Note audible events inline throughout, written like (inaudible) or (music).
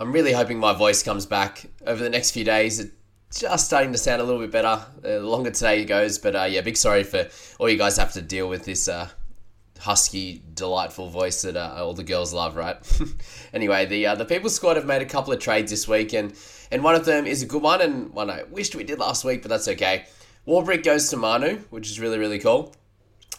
I'm really hoping my voice comes back over the next few days. It's just starting to sound a little bit better. Uh, the longer today it goes, but uh, yeah, big sorry for all you guys have to deal with this uh, husky, delightful voice that uh, all the girls love, right? (laughs) anyway, the uh, the people squad have made a couple of trades this week, and and one of them is a good one, and one I wished we did last week, but that's okay. Warbrick goes to Manu, which is really really cool.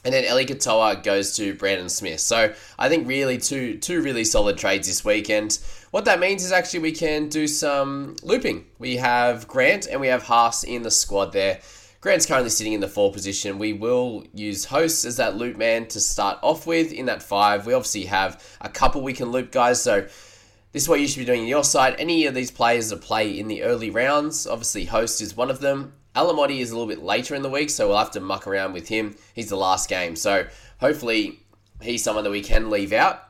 And then Eli Katoa goes to Brandon Smith. So I think really two two really solid trades this weekend. What that means is actually we can do some looping. We have Grant and we have Haas in the squad there. Grant's currently sitting in the four position. We will use hosts as that loop man to start off with in that five. We obviously have a couple we can loop guys, so this is what you should be doing on your side. Any of these players that play in the early rounds, obviously host is one of them. Alamoti is a little bit later in the week, so we'll have to muck around with him. He's the last game, so hopefully he's someone that we can leave out.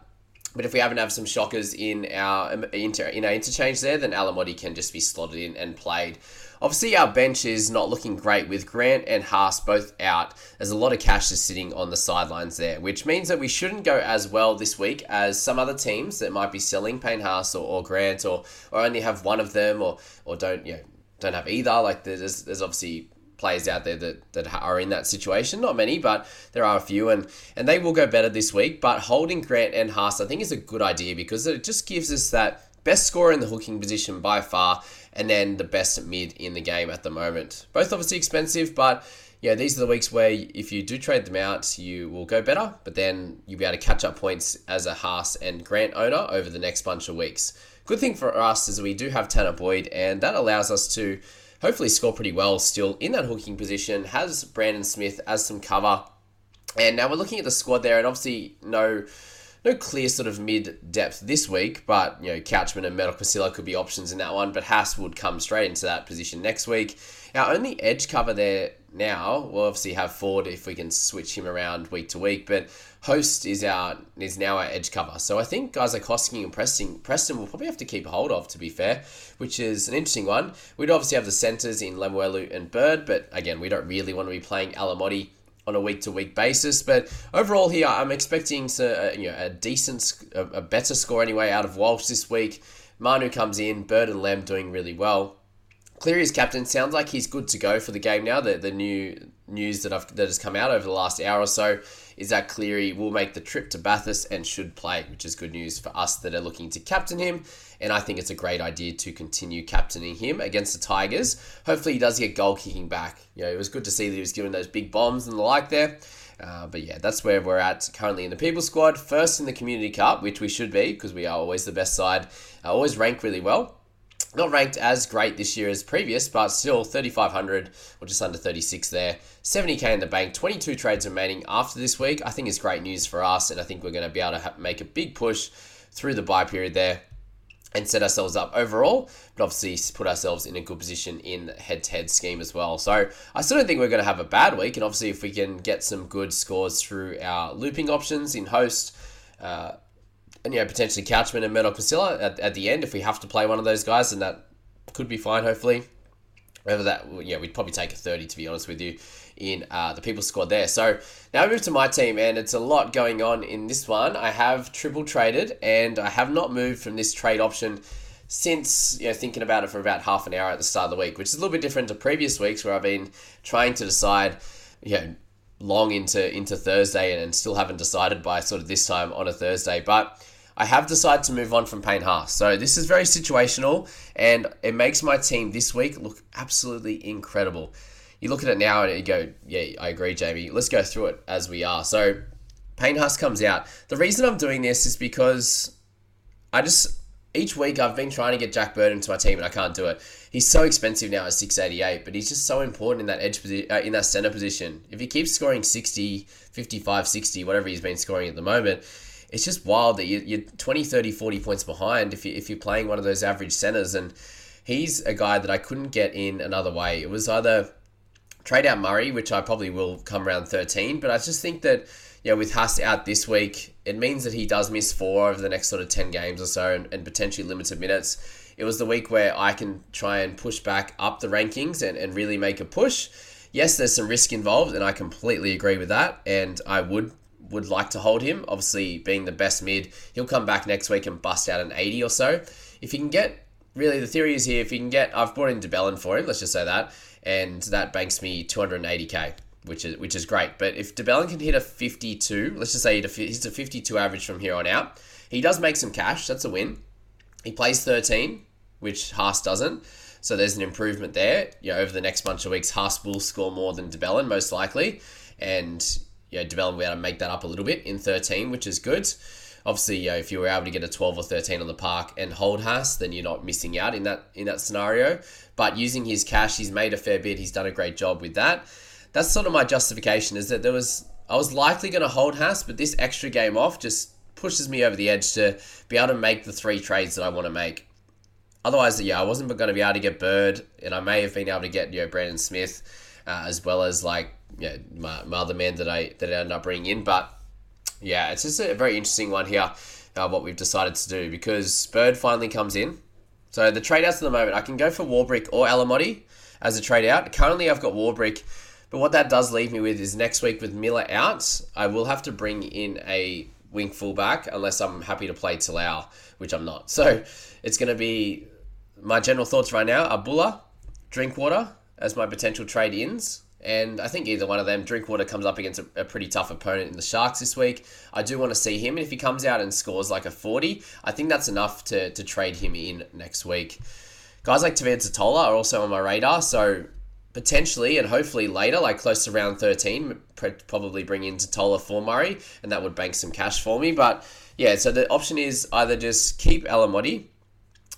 But if we haven't have some shockers in our um, inter, in our interchange there, then Alamoti can just be slotted in and played. Obviously, our bench is not looking great with Grant and Haas both out. There's a lot of cash just sitting on the sidelines there, which means that we shouldn't go as well this week as some other teams that might be selling Payne Haas or, or Grant or, or only have one of them or, or don't you know, don't have either. Like there's there's obviously players out there that, that are in that situation. Not many, but there are a few, and and they will go better this week. But holding Grant and Haas, I think, is a good idea because it just gives us that best scorer in the hooking position by far, and then the best mid in the game at the moment. Both obviously expensive, but yeah, these are the weeks where if you do trade them out, you will go better, but then you'll be able to catch up points as a Haas and Grant owner over the next bunch of weeks. Good thing for us is we do have Tanah Boyd, and that allows us to hopefully score pretty well still in that hooking position. Has Brandon Smith as some cover. And now we're looking at the squad there, and obviously no no clear sort of mid depth this week, but you know Couchman and Metal Pasilla could be options in that one. But Haas would come straight into that position next week. Our only edge cover there now, we'll obviously have Ford if we can switch him around week to week, but Host is our is now our edge cover. So I think guys like Hosking and Preston, Preston will probably have to keep hold of, to be fair, which is an interesting one. We'd obviously have the centres in Lemuelu and Bird, but again, we don't really want to be playing Alamoti on a week to week basis. But overall, here I'm expecting to, uh, you know, a decent, a, a better score anyway out of Walsh this week. Manu comes in, Bird and Lem doing really well. Cleary as captain sounds like he's good to go for the game now. The the new news that I've that has come out over the last hour or so is that Cleary will make the trip to Bathurst and should play, which is good news for us that are looking to captain him. And I think it's a great idea to continue captaining him against the Tigers. Hopefully, he does get goal kicking back. You know, it was good to see that he was giving those big bombs and the like there. Uh, but yeah, that's where we're at currently in the People Squad. First in the Community Cup, which we should be because we are always the best side, uh, always rank really well. Not ranked as great this year as previous, but still 3,500 or just under 36 there. 70k in the bank, 22 trades remaining after this week. I think is great news for us, and I think we're going to be able to make a big push through the buy period there and set ourselves up overall, but obviously put ourselves in a good position in head-to-head scheme as well. So I still don't think we're going to have a bad week, and obviously if we can get some good scores through our looping options in host, uh, and know potentially Couchman and Murdoch Pasilla at, at the end if we have to play one of those guys, and that could be fine hopefully. Whether that, yeah, we'd probably take a 30 to be honest with you in uh, the people squad there. So now we move to my team, and it's a lot going on in this one. I have triple traded, and I have not moved from this trade option since you know thinking about it for about half an hour at the start of the week, which is a little bit different to previous weeks where I've been trying to decide, you know, long into into Thursday and still haven't decided by sort of this time on a Thursday, but. I have decided to move on from Payne Haas. So this is very situational and it makes my team this week look absolutely incredible. You look at it now and you go, yeah, I agree, Jamie. Let's go through it as we are. So Payne Haas comes out. The reason I'm doing this is because I just each week I've been trying to get Jack Bird into my team and I can't do it. He's so expensive now at 688, but he's just so important in that edge uh, in that center position. If he keeps scoring 60, 55, 60, whatever he's been scoring at the moment, it's just wild that you, are 20, 30, 40 points behind if, you, if you're playing one of those average centers. And he's a guy that I couldn't get in another way. It was either trade out Murray, which I probably will come around 13, but I just think that you know, with Haas out this week, it means that he does miss four over the next sort of 10 games or so and, and potentially limited minutes. It was the week where I can try and push back up the rankings and, and really make a push. Yes, there's some risk involved, and I completely agree with that. And I would would like to hold him. Obviously, being the best mid, he'll come back next week and bust out an 80 or so. If he can get, really, the theory is here, if he can get, I've brought in DeBellin for him, let's just say that, and that banks me 280k which is which is great. But if DeBellin can hit a 52, let's just say he's a 52 average from here on out, he does make some cash. That's a win. He plays 13, which Haas doesn't. So there's an improvement there. You know, over the next bunch of weeks, Haas will score more than DeBellin, most likely. And you know, will be able to make that up a little bit in 13, which is good. Obviously, you know, if you were able to get a 12 or 13 on the park and hold Haas, then you're not missing out in that in that scenario. But using his cash, he's made a fair bit. He's done a great job with that that's sort of my justification is that there was I was likely going to hold Haas, but this extra game off just pushes me over the edge to be able to make the three trades that I want to make. Otherwise, yeah, I wasn't going to be able to get Bird, and I may have been able to get you know Brandon Smith, uh, as well as like yeah my, my other man that I that I ended up bringing in. But yeah, it's just a very interesting one here. Uh, what we've decided to do because Bird finally comes in. So the trade outs at the moment, I can go for Warbrick or Alamoti as a trade out. Currently, I've got Warbrick but what that does leave me with is next week with Miller out, I will have to bring in a wing fullback unless I'm happy to play Talau, which I'm not. (laughs) So it's going to be my general thoughts right now are Bula, Drinkwater as my potential trade ins. And I think either one of them, Drinkwater comes up against a, a, pretty tough opponent in the Sharks this week. I do want to see him. And if he comes out and scores like a 40, I think that's enough to, to trade him in next week. Guys like Tevita Tola are also on my radar. So potentially and hopefully later, like close to round 13, probably bring in Tola for Murray, and that would bank some cash for me. But yeah, so the option is either just keep Alamoti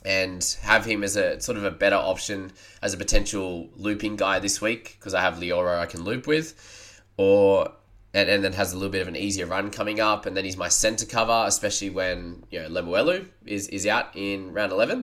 and have him as a sort of a better option as a potential looping guy this week because I have Loiero I can loop with, or and, and then has a little bit of an easier run coming up, and then he's my center cover, especially when you know Lemuelu is is out in round 11.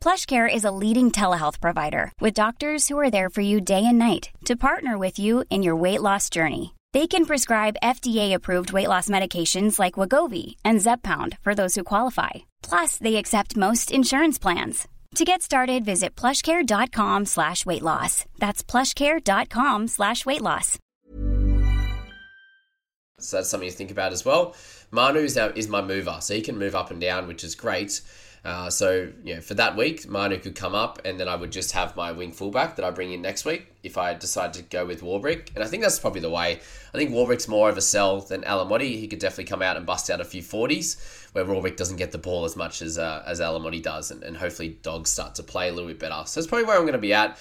PlushCare is a leading telehealth provider with doctors who are there for you day and night to partner with you in your weight loss journey. They can prescribe FDA-approved weight loss medications like Wegovy and Zepbound for those who qualify. Plus, they accept most insurance plans. To get started, visit plushcare.com slash weight loss. That's plushcare.com slash weight loss. So that's something to think about as well. Manu is, is my mover, so he can move up and down, which is great. Uh, so yeah, for that week, Manu could come up, and then I would just have my wing fullback that I bring in next week if I decide to go with Warbrick. And I think that's probably the way. I think Warbrick's more of a sell than Alamoti. He could definitely come out and bust out a few forties, where Warbrick doesn't get the ball as much as uh, as Alamoti does, and, and hopefully dogs start to play a little bit better. So that's probably where I'm going to be at.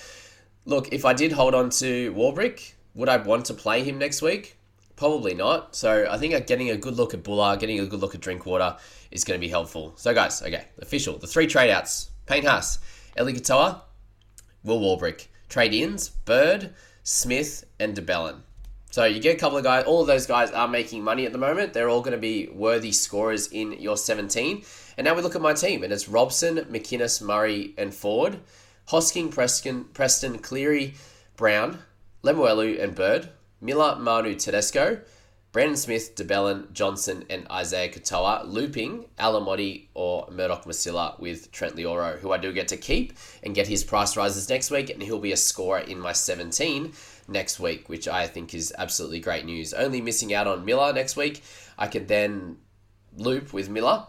Look, if I did hold on to Warbrick, would I want to play him next week? Probably not. So I think getting a good look at Bullard, getting a good look at Drinkwater is going to be helpful. So guys, okay, official. The three trade outs. Payne Haas, Eli Katoa, Will Warbrick. Trade ins, Bird, Smith, and DeBellin. So you get a couple of guys, all of those guys are making money at the moment. They're all going to be worthy scorers in your 17. And now we look at my team, and it's Robson, McInnes, Murray, and Ford. Hosking, Preston, Preston Cleary, Brown, Lemuelu, and Bird. Miller, Manu, Tedesco. Brandon Smith, DeBellin, Johnson, and Isaiah Katoa, looping Alamoti or Murdoch Masila with Trent Loiero, who I do get to keep and get his price rises next week, and he'll be a scorer in my 17 next week, which I think is absolutely great news. Only missing out on Miller next week. I could then loop with Miller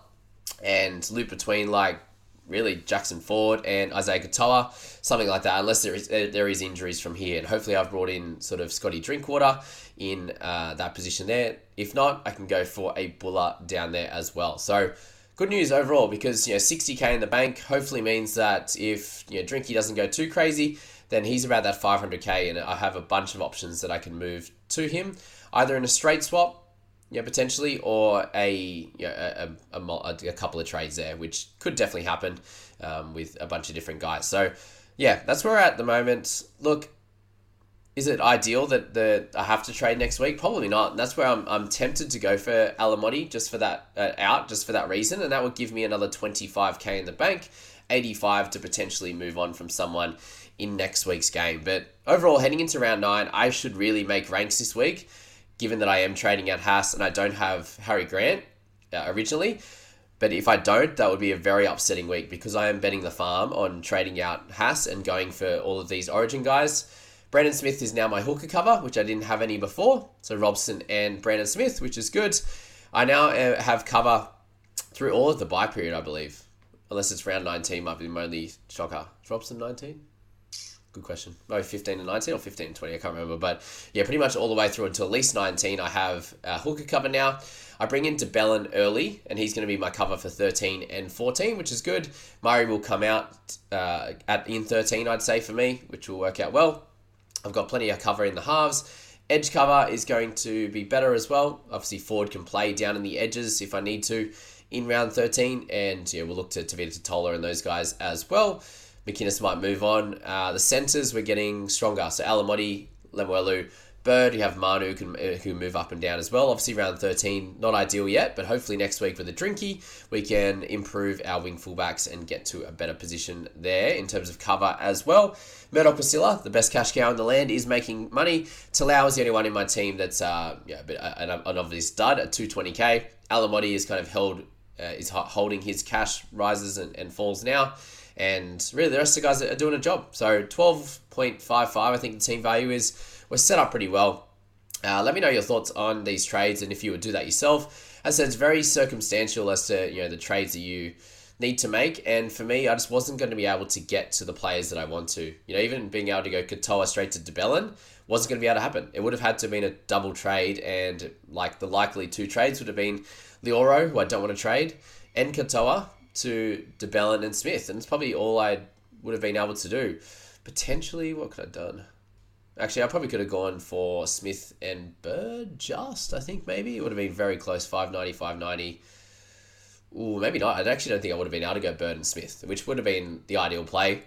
and loop between like really Jackson Ford and Isaiah Katoa, something like that, unless there is there is injuries from here. And hopefully I've brought in sort of Scotty Drinkwater in uh, that position there. If not, I can go for a Buller down there as well. So good news overall because you know 60k in the bank hopefully means that if you know Drinky doesn't go too crazy, then he's about that 500k, and I have a bunch of options that I can move to him, either in a straight swap yeah, potentially, or a, you know, a, a, a, couple of trades there, which could definitely happen um, with a bunch of different guys. So, yeah, that's where we're at the moment. Look, is it ideal that the I have to trade next week? Probably not. And that's where I'm, I'm tempted to go for Alamoti just for that uh, out, just for that reason, and that would give me another 25k in the bank, 85 to potentially move on from someone in next week's game. But overall, heading into round nine, I should really make ranks this week given that I am trading out Haas and I don't have Harry Grant uh, originally. But if I don't, that would be a very upsetting week because I am betting the farm on trading out Haas and going for all of these Origin guys. Brandon Smith is now my hooker cover, which I didn't have any before. So Robson and Brandon Smith, which is good. I now uh, have cover through all of the buy period, I believe. Unless it's round 19, might be my only shocker. Robson 19? Good question. Maybe 15 and 19 or 15 and 20, I can't remember. But yeah, pretty much all the way through until at least 19, I have a hooker cover now. I bring in DeBellin early, and he's going to be my cover for 13 and 14, which is good. Murray will come out uh, at in 13, I'd say, for me, which will work out well. I've got plenty of cover in the halves. Edge cover is going to be better as well. Obviously, Ford can play down in the edges if I need to in round 13, and yeah, we'll look to Tevita Tola and those guys as well. McInnes might move on. Uh, the centres we're getting stronger. So Alamoti, Lemuelu, Bird. You have Manu who can uh, who move up and down as well. Obviously, round 13, not ideal yet, but hopefully next week with the Drinky, we can improve our wing fullbacks and get to a better position there in terms of cover as well. Murdoch Pasilla, the best cash cow in the land, is making money. Talau is the only one in my team that's uh, yeah, an, an obvious dud at 220k. Alamoti is kind of held uh, is holding his cash rises and, and falls now. And really, the rest of the guys are doing a job. So 12.55, I think the team value is. We're set up pretty well. Uh, let me know your thoughts on these trades and if you would do that yourself. As I said, it's very circumstantial as to you know the trades that you need to make. And for me, I just wasn't going to be able to get to the players that I want to. You know, even being able to go Katoa straight to DeBellin wasn't going to be able to happen. It would have had to have been a double trade, and like the likely two trades would have been Loiero, who I don't want to trade, and Katoa, to DeBellin and Smith, and it's probably all I would have been able to do. Potentially, what could I have done? Actually, I probably could have gone for Smith and Bird just, I think maybe. It would have been very close, 590, 590. Ooh, maybe not. I actually don't think I would have been able to go Bird and Smith, which would have been the ideal play.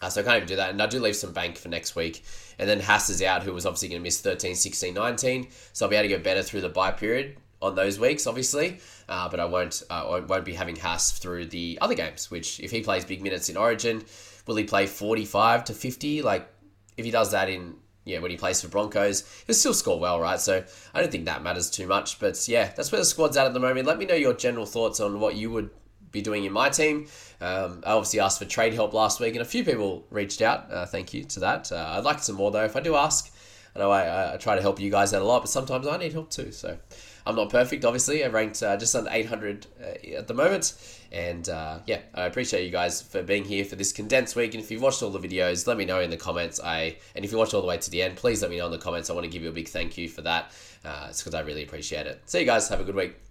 Uh, so I can't even do that. And I do leave some bank for next week. And then Haas is out, who was obviously going to miss 13, 16, 19. So I'll be able to go better through the buy period on those weeks, obviously. Uh, but I won't uh, I won't be having Haas through the other games. Which, if he plays big minutes in Origin, will he play forty five to fifty? Like, if he does that in yeah when he plays for Broncos, he'll still score well, right? So I don't think that matters too much. But yeah, that's where the squad's at at the moment. Let me know your general thoughts on what you would be doing in my team. Um, I obviously asked for trade help last week, and a few people reached out. Uh, thank you to that. Uh, I'd like some more though. If I do ask, I know I, I, try to help you guys out a lot, but sometimes I need help too. So I'm not perfect, obviously. I ranked uh, just under 800 uh, at the moment. And uh, yeah, I appreciate you guys for being here for this condensed week. And if you've watched all the videos, let me know in the comments. I And if you watched all the way to the end, please let me know in the comments. I want to give you a big thank you for that. Uh, it's because I really appreciate it. See you guys. Have a good week.